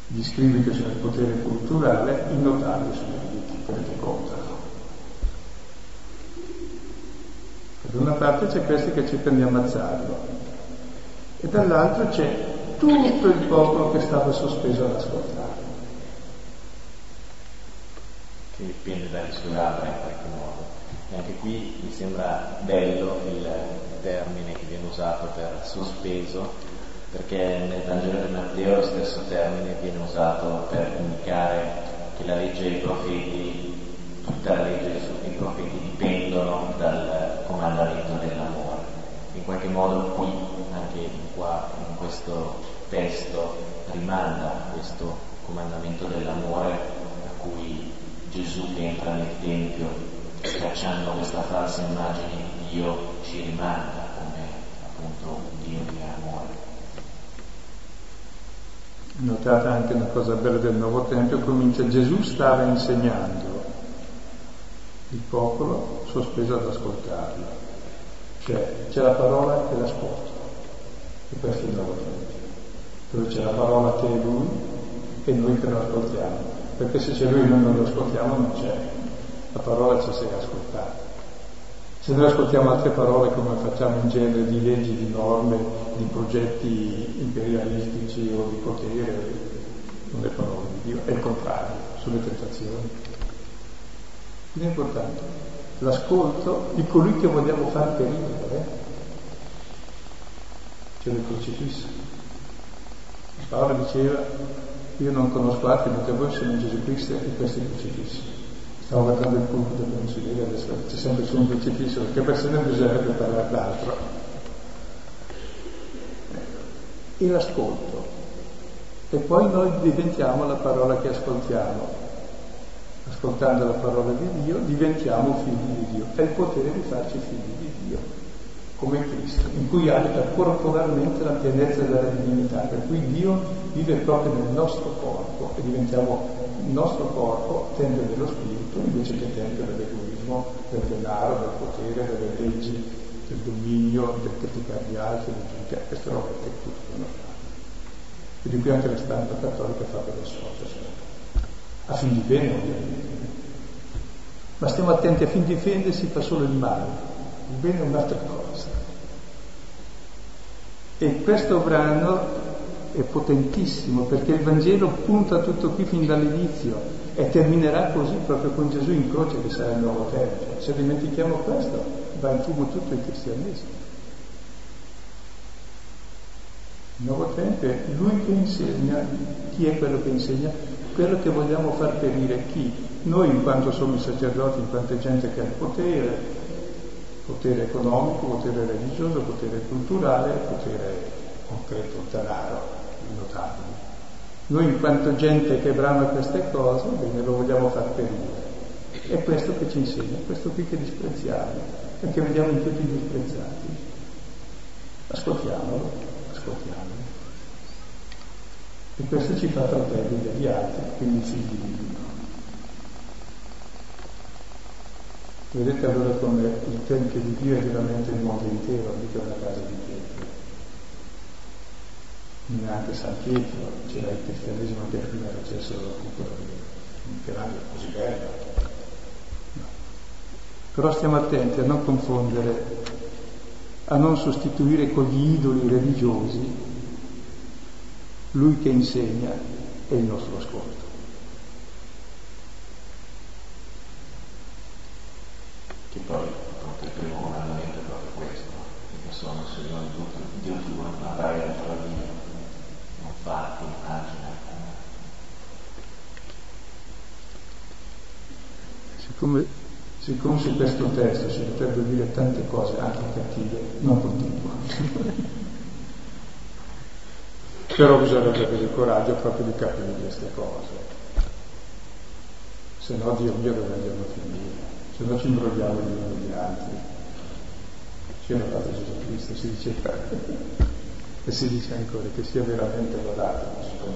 Speaker 3: Gli scrivi che sono il potere culturale, i notabili sono i diritti, quelli che contano. Da una parte c'è questi che cercano di ammazzarlo e dall'altro c'è tutto il popolo che stava sospeso ad ascoltarlo.
Speaker 1: Che dipende sue labbra in qualche modo. E anche qui mi sembra bello il termine che viene usato per sospeso, perché nel Vangelo di Matteo lo stesso termine viene usato per indicare che la legge dei profeti, tutta la legge dei profeti dipendono dal comandamento dell'amore. In qualche modo qui, anche qua, in questo testo, rimanda questo comandamento dell'amore a cui Gesù che entra nel Tempio, scacciando questa falsa immagine di Dio, ci rimanda come appunto un Dio di amore.
Speaker 3: Notate anche una cosa bella del Nuovo Tempio, comincia Gesù stava insegnando il popolo sospeso ad ascoltarlo. Cioè c'è la parola e l'ascolto. E questo è il nuovo tempio, dove c'è la parola che è lui e noi che lo ascoltiamo, perché se c'è lui e noi non lo ascoltiamo non c'è, la parola ci sei ascoltata. Se noi ascoltiamo altre parole come facciamo in genere di leggi, di norme, di progetti imperialistici o di potere, non è parola di Dio, è il contrario, sulle tentazioni. Quindi è importante l'ascolto di colui che vogliamo far perire, c'è il crocifisso. Paolo diceva, io non conosco altri perché voi sono Gesù Cristo e il crocifisso. Stavo guardando il pulpito per non si vede adesso, c'è sempre su un crocifisso, perché per se ne bisognerebbe parlare d'altro. E l'ascolto. E poi noi diventiamo la parola che ascoltiamo. Ascoltando la parola di Dio diventiamo figli di Dio. È il potere di farci figli di Dio, come Cristo, in cui abita corporalmente la pienezza della divinità, per cui Dio vive proprio nel nostro corpo e diventiamo il nostro corpo tempio dello spirito invece che tempio dell'egoismo, del denaro, del potere, delle leggi, del dominio, del criticare gli altri, del giudicare, queste robe che tutti conosciamo. E di cui anche la stampa cattolica fa per associo, a fin di bene ovviamente. Ma stiamo attenti, a fin di bene fa solo il male, il bene è un'altra cosa. E questo brano è potentissimo perché il Vangelo punta tutto qui fin dall'inizio e terminerà così proprio con Gesù in croce che sarà il nuovo tempio. Se dimentichiamo questo va in fumo tutto il cristianesimo. Il nuovo tempio è lui che insegna, chi è quello che insegna? Quello che vogliamo far perire chi? Noi in quanto sommo sacerdoti, in quanto gente che ha il potere, potere economico, potere religioso, potere culturale, potere concreto, denaro, notabili. Noi in quanto gente che brama queste cose, bene, lo vogliamo far perire. È questo che ci insegna, è questo qui che disprezziamo, perché vediamo in tutti i disprezzati. Ascoltiamolo, ascoltiamolo. E questo ci fa fratelli degli altri, quindi figli di Dio. Vedete allora come il Tempio di Dio è veramente il mondo intero, mica una casa di Pietro neanche San Pietro, c'era il cristianesimo che prima facessero appunto un piano così bello. Però stiamo attenti a non confondere, a non sostituire con gli idoli religiosi lui che insegna e il nostro ascolto.
Speaker 1: Che poi comandamento è proprio questo, che sono Signore Dio tuo, non avrai altro Dio fatti, immagina.
Speaker 3: Siccome, siccome su questo testo si potrebbero dire tante cose anche cattive, non continuo. Però bisognerebbe avere il coraggio proprio di capire queste cose. Se no Dio mio dove andiamo a finire? Se no ci imbrogliamo gli uni gli altri. Hanno dato Gesù Cristo, si dice e si dice ancora che sia veramente Gesù.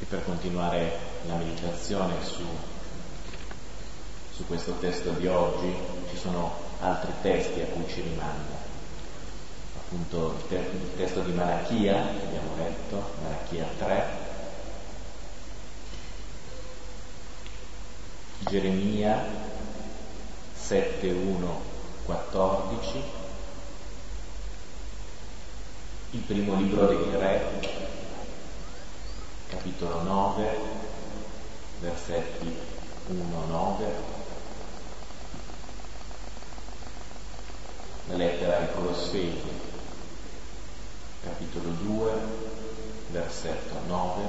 Speaker 1: E per continuare la meditazione su, su questo testo di oggi ci sono altri testi a cui ci rimanda. Appunto il, te- il testo di Malachia che abbiamo letto, Malachia 3, Geremia 7, 1, 14, il primo libro dei re, capitolo 9, versetti 1, 9, la lettera ai Colossesi, capitolo 2, versetto 9,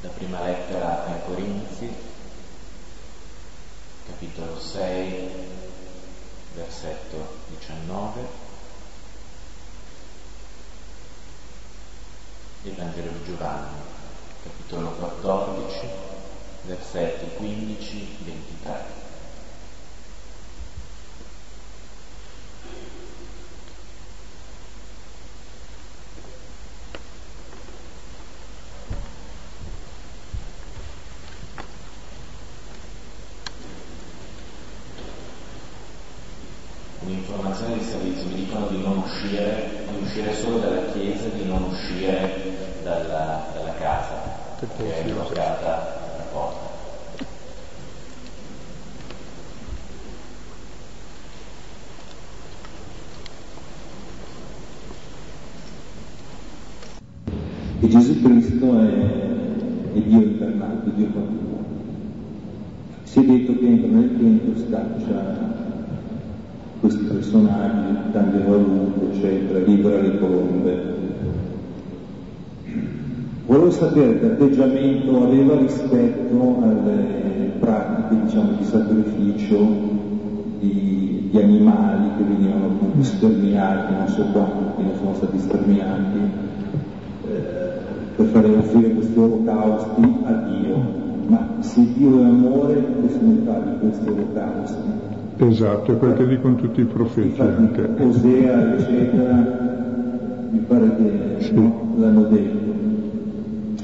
Speaker 1: la prima lettera ai Corinzi, capitolo 6, versetto 19, il Vangelo di Giovanni, capitolo 14, versetti 15-23. uscire, di uscire solo dalla chiesa, di non uscire dalla, dalla casa, che è bloccata la porta.
Speaker 4: Gesù Cristo è, è Dio incarnato, Dio fatto si è detto che entra nel tempio, scaccia questi personaggi, taglia valute, eccetera, libera le colombe. Volevo sapere che atteggiamento aveva rispetto alle pratiche diciamo, di sacrificio di, di, animali che venivano sterminati, non so quanti ne sono stati sterminati, per fare offrire questi olocausti a Dio ma se Dio è amore, cosa ne fa di questi olocausti?
Speaker 5: Esatto, è quel che dicono tutti i profeti
Speaker 4: Infatti,
Speaker 5: anche.
Speaker 4: Osea, eccetera, mi pare che
Speaker 5: Sì.
Speaker 4: no, l'hanno detto.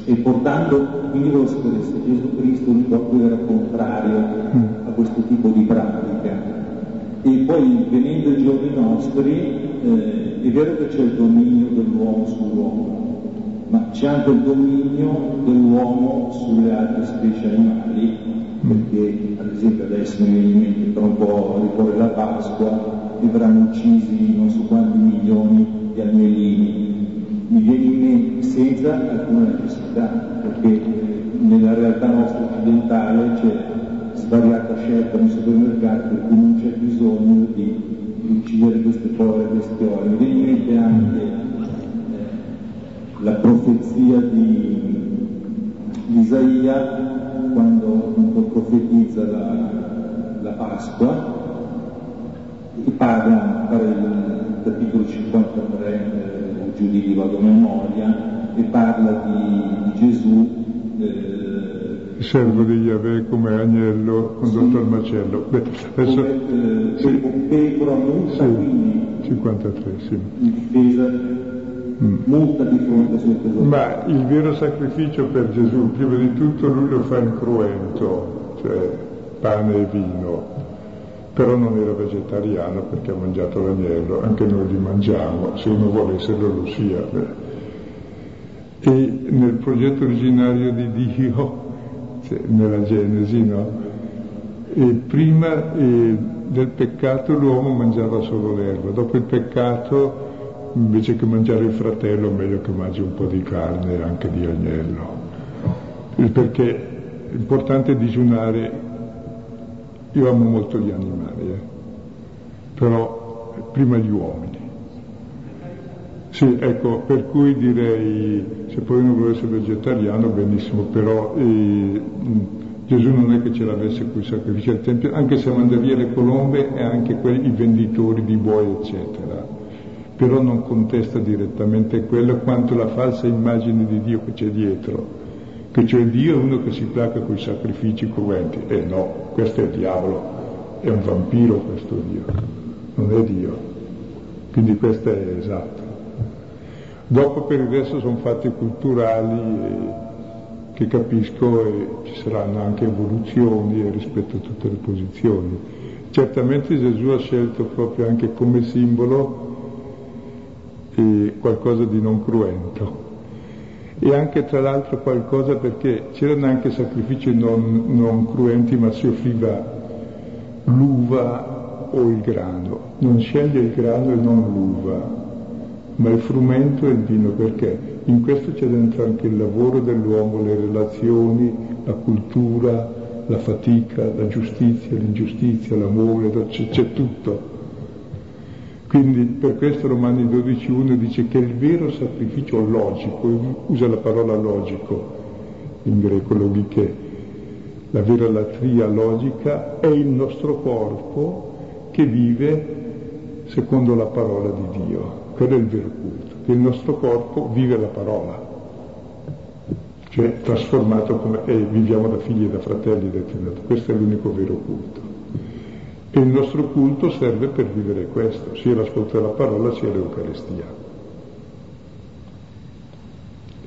Speaker 4: E portando, quindi sapere se Gesù Cristo proprio era contrario
Speaker 5: Mm.
Speaker 4: a questo tipo di pratica. E poi venendo ai giorni nostri, eh, è vero che c'è il dominio dell'uomo sull'uomo, ma c'è anche il dominio dell'uomo sulle altre specie animali, perché ad esempio adesso mi viene in mente tra un po' ricorre la Pasqua e verranno uccisi non so quanti milioni di agnellini. Mi viene in mente senza alcuna necessità, perché nella realtà nostra occidentale c'è svariata scelta nei supermercati per cui non c'è bisogno di, uccidere queste povere bestiole. Mi viene in mente anche la profezia di, di Isaia quando appunto profetizza la, la Pasqua e parla, pare il capitolo 53, eh, giù di lì vado a memoria, e parla di, di Gesù eh,
Speaker 5: Il servo di Yahweh come agnello condotto
Speaker 4: Sì.
Speaker 5: al macello. Beh, adesso
Speaker 4: come eh,
Speaker 5: sì.
Speaker 4: pecora muta,
Speaker 5: Sì.
Speaker 4: quindi
Speaker 5: 53, sì.
Speaker 4: in difesa multa di fronte ai suoi tesori.
Speaker 5: Ma il vero sacrificio per Gesù, prima di tutto, lui lo fa in cruento, cioè pane e vino, però non era vegetariano perché ha mangiato l'agnello, anche noi li mangiamo, se uno vuole esserlo lo sia. E nel progetto originario di Dio, cioè, nella Genesi, no? E prima eh, del peccato l'uomo mangiava solo l'erba, dopo il peccato invece che mangiare il fratello meglio che mangi un po' di carne e anche di agnello. Perché è digiunare, io amo molto gli animali, eh, però prima gli uomini. Sì, ecco, per cui direi, se poi uno vuole essere vegetariano, benissimo, però eh, Gesù non è che ce l'avesse quei sacrifici al Tempio, anche se manda via le colombe e anche quelli, i venditori di buoi, eccetera. Però non contesta direttamente quello quanto la falsa immagine di Dio che c'è dietro, che cioè Dio è uno che si placa con i sacrifici cruenti. Eh no, questo è il diavolo, è un vampiro questo Dio, non è Dio. Quindi questo è esatto. Dopo per il resto sono fatti culturali eh, che capisco e ci saranno anche evoluzioni rispetto a tutte le posizioni. Certamente Gesù ha scelto proprio anche come simbolo eh, qualcosa di non cruento e anche tra l'altro qualcosa perché c'erano anche sacrifici non, non cruenti ma si offriva l'uva o il grano, non sceglie il grano e non l'uva, ma il frumento e il vino, perché in questo c'è dentro anche il lavoro dell'uomo, le relazioni, la cultura, la fatica, la giustizia, l'ingiustizia, l'amore, c'è, c'è tutto. Quindi per questo Romani 12.1 dice che il vero sacrificio logico, usa la parola logico in greco logiche, la vera latria logica è il nostro corpo che vive secondo la parola di Dio. Quello è il vero culto, che il nostro corpo vive la parola, cioè trasformato come e viviamo da figli e da fratelli, detto. questo è l'unico vero culto. E il nostro culto serve per vivere questo, sia l'ascolto della parola sia l'Eucaristia.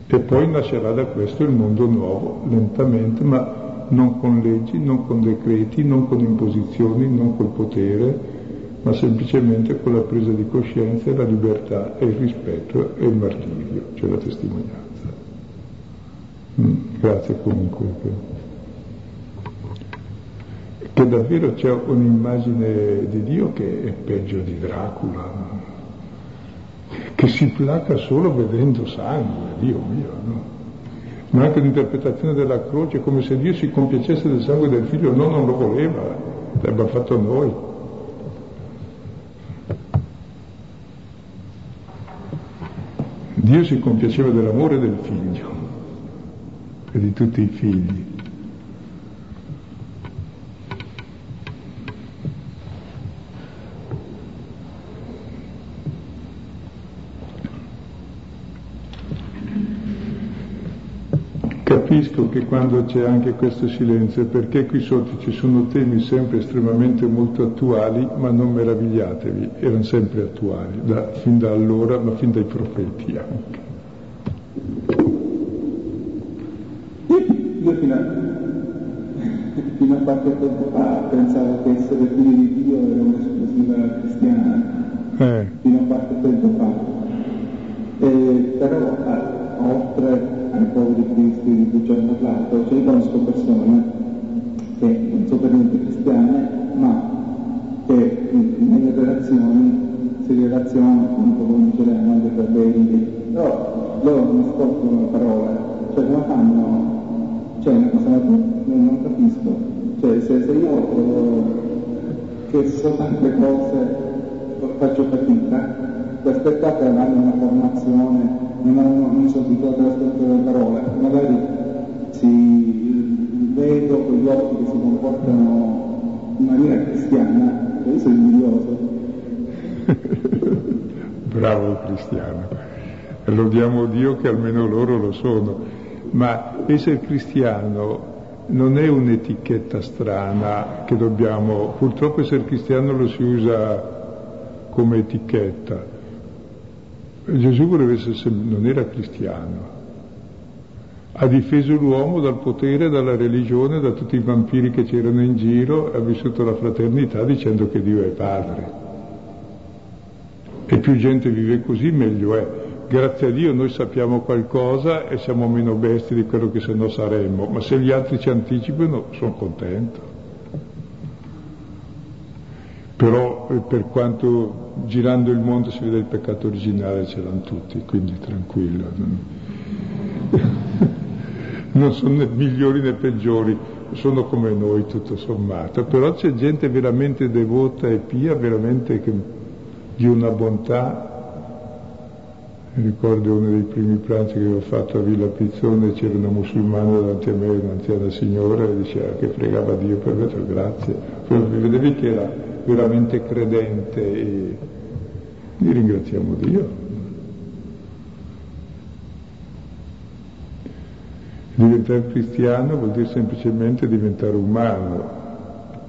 Speaker 5: E poi nascerà da questo il mondo nuovo, lentamente, ma non con leggi, non con decreti, non con imposizioni, non col potere, ma semplicemente con la presa di coscienza e la libertà e il rispetto e il martirio, cioè la testimonianza. Mm, grazie comunque. Che, davvero c'è un'immagine di Dio che è peggio di Dracula, che si placa solo vedendo sangue, Dio mio, no? ma anche l'interpretazione della croce come se Dio si compiacesse del sangue del figlio, no, non lo voleva, l'abbiamo fatto noi. Dio si compiaceva dell'amore del figlio e di tutti i figli. Capisco che quando c'è anche questo silenzio è perché qui sotto ci sono temi sempre estremamente molto attuali, ma non meravigliatevi, erano sempre attuali, da, fin da allora, ma fin dai profeti anche.
Speaker 6: Io fino a, fino a qualche tempo fa pensavo che essere figli di Dio era un'esclusiva cristiana, eh. fino a qualche tempo fa. Eh, però oltre ai poveri cristi di cui ci hanno parlato, cioè io conosco persone che non sono per niente cristiane, ma che nelle relazioni si relazionano appunto come diceremo anche per dei però loro non ascoltano le parole, cioè come fanno? Cioè una cosa non, non capisco, cioè se, se io che so tante cose faccio fatica, per aspettare che hanno una formazione non hanno non sono abituati all'ascolto delle parole, magari si vedo con gli occhi che si comportano in maniera cristiana, e io sono invidioso.
Speaker 5: Bravo cristiano, lodiamo Dio che almeno loro lo sono, ma essere cristiano non è un'etichetta strana che dobbiamo, purtroppo essere cristiano lo si usa come etichetta, Gesù essere, non era cristiano, ha difeso l'uomo dal potere, dalla religione, da tutti i vampiri che c'erano in giro, ha vissuto la fraternità dicendo che Dio è padre. E più gente vive così, meglio è. Grazie a Dio noi sappiamo qualcosa e siamo meno bestie di quello che se no saremmo, ma se gli altri ci anticipano sono contento. Però eh, per quanto girando il mondo si vede il peccato originale, ce l'hanno tutti, quindi tranquillo. Non sono né migliori né peggiori, sono come noi tutto sommato, però c'è gente veramente devota e pia, veramente che, di una bontà. Ricordo uno dei primi pranzi che avevo fatto a Villa Pizzone, c'era una musulmana davanti a me, un'anziana signora, e diceva che pregava Dio per me, grazie. Poi vedevi che era veramente credente e gli ringraziamo Dio. Diventare cristiano vuol dire semplicemente diventare umano,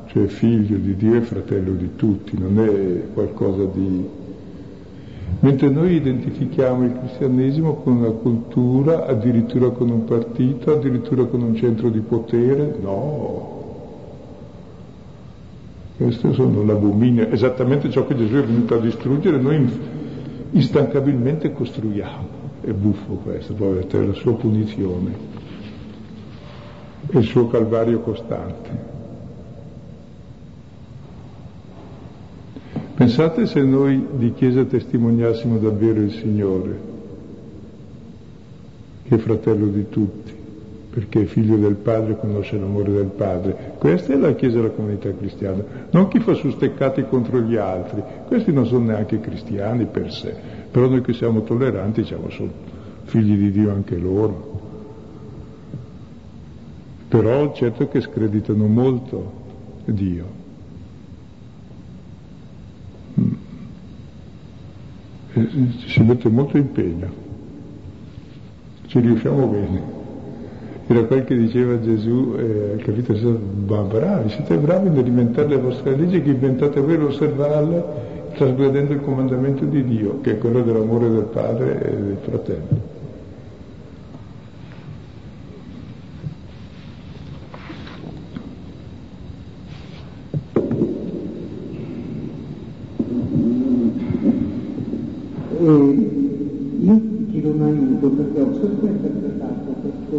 Speaker 5: cioè figlio di Dio e fratello di tutti, non è qualcosa di... Mentre noi identifichiamo il cristianesimo con una cultura, addirittura con un partito, addirittura con un centro di potere, no, questo sono l'abominio, esattamente ciò che Gesù è venuto a distruggere, noi instancabilmente costruiamo. È buffo questo, poi è la sua punizione il suo calvario costante. Pensate se noi di Chiesa testimoniassimo davvero il Signore, che è fratello di tutti perché figlio del Padre conosce l'amore del Padre. Questa è la Chiesa e la comunità cristiana, non chi fa su steccati contro gli altri, questi non sono neanche cristiani per sé, però noi che siamo tolleranti diciamo sono figli di Dio anche loro. Però certo che screditano molto Dio. Mm. Si mette molto impegno, ci riusciamo bene. Era quel che diceva Gesù, eh, capito? Ma bravi, siete bravi nell'inventare le vostre leggi che inventate voi osservarle trasgredendo il comandamento di Dio, che è quello dell'amore del padre e del fratello.
Speaker 7: E io ti chiedo un aiuto perché ho sempre interpretato questo,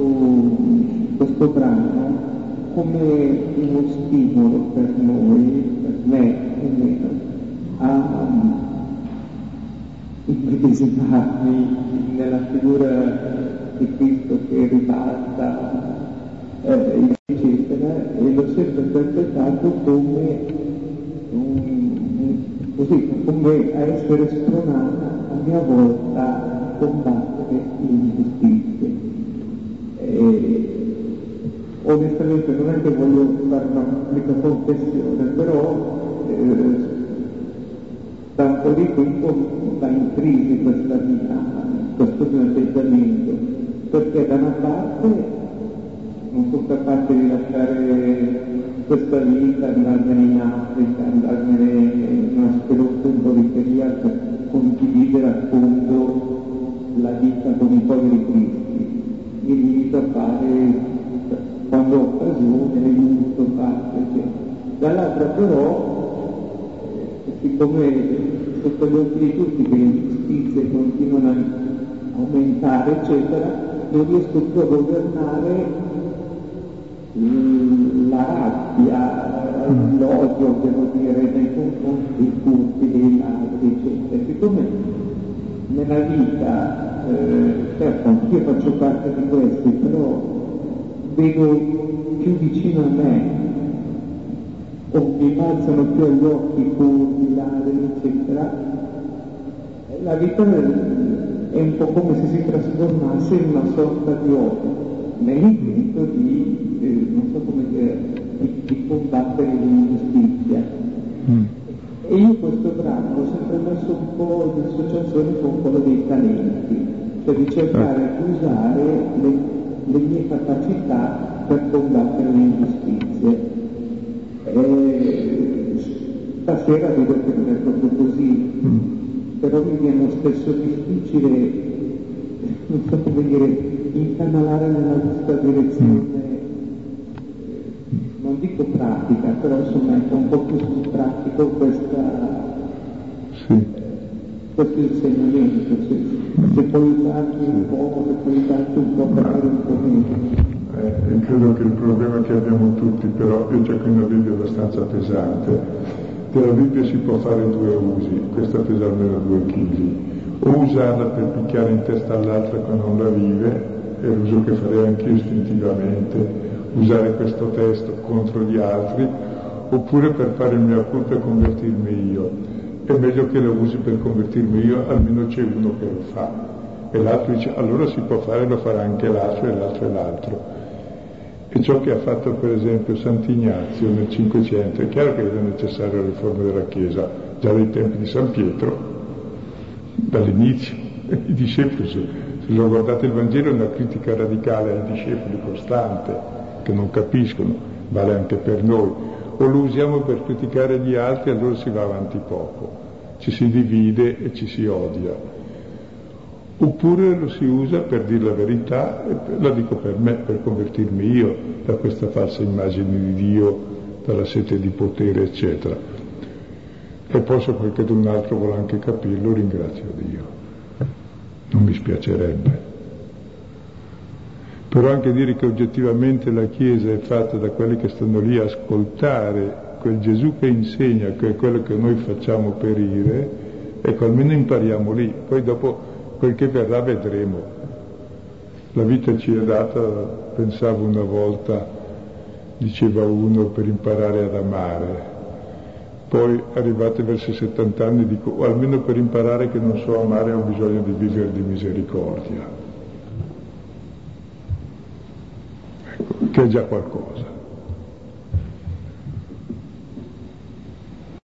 Speaker 7: questo brano come uno stimolo per noi, per me almeno, a immedesimarmi nella figura di Cristo che ribalta, eh, eccetera, e l'ho sempre interpretato come un, così, come a essere spronata a mia volta a combattere l'ingiustizia. E, onestamente non è che voglio fare una pubblica confessione, però eh, da un po' di tempo sta in crisi questa mia, questo mio atteggiamento, perché da una parte non sono capace di lasciare questa vita, andarmene in Africa, andarmene in una sperosa in per condividere a fondo la vita con i poveri cristi. Mi limito a fare quando ho occasione, aiuto, faccio, eccetera. Dall'altra però, eh, siccome sotto gli occhi di tutti che le ingiustizie continuano a aumentare, eccetera, non riesco più a governare la rabbia, l'odio, devo dire, nei confronti dei furti, dei ladri, eccetera. Siccome nella vita, eh, certo, anch'io faccio parte di questi, però vedo più vicino a me, o mi balzano più agli occhi i furti, ladri, eccetera, la vita è un po' come se si trasformasse in una sorta di odio. Nell'intento di, eh, non so come dire, di, di combattere l'ingiustizia. Mm. E io questo brano l'ho sempre messo un po' in associazione con quello dei talenti, cioè di cercare di usare le le mie capacità per combattere le ingiustizie. E stasera vedo che non è proprio così, mm. però mi viene spesso difficile, non so come dire, incanalare nella giusta direzione, mm. non dico pratica, però insomma è un po' più pratico questa, sì. questo insegnamento. Sì se puoi usarti un po', se puoi usarti un po' fare un po' meno.
Speaker 5: Eh, credo che il problema che abbiamo tutti, però, io cerco una Bibbia abbastanza pesante, della Bibbia si può fare due usi, questa pesa almeno due chili, o usarla per picchiare in testa all'altra quando non la vive, è l'uso che farei anch'io istintivamente, usare questo testo contro gli altri, oppure per fare il mio culpa e convertirmi io è meglio che lo usi per convertirmi io, almeno c'è uno che lo fa. E l'altro dice, allora si può fare, lo farà anche l'altro e l'altro e l'altro. E ciò che ha fatto per esempio Sant'Ignazio nel Cinquecento, è chiaro che era necessaria la riforma della Chiesa, già dai tempi di San Pietro, dall'inizio. I discepoli, se, se lo guardate il Vangelo, è una critica radicale ai discepoli costante, che non capiscono, vale anche per noi o lo usiamo per criticare gli altri, allora si va avanti poco, ci si divide e ci si odia. Oppure lo si usa per dire la verità, la dico per me, per convertirmi io da questa falsa immagine di Dio, dalla sete di potere, eccetera. E poi se qualcun altro vuole anche capirlo, ringrazio Dio. Non mi spiacerebbe però anche dire che oggettivamente la Chiesa è fatta da quelli che stanno lì a ascoltare quel Gesù che insegna, che è quello che noi facciamo perire, ecco almeno impariamo lì, poi dopo quel che verrà vedremo. La vita ci è data, pensavo una volta, diceva uno, per imparare ad amare. Poi arrivati verso i 70 anni dico, almeno per imparare che non so amare ho bisogno di vivere di misericordia. Che è già qualcosa.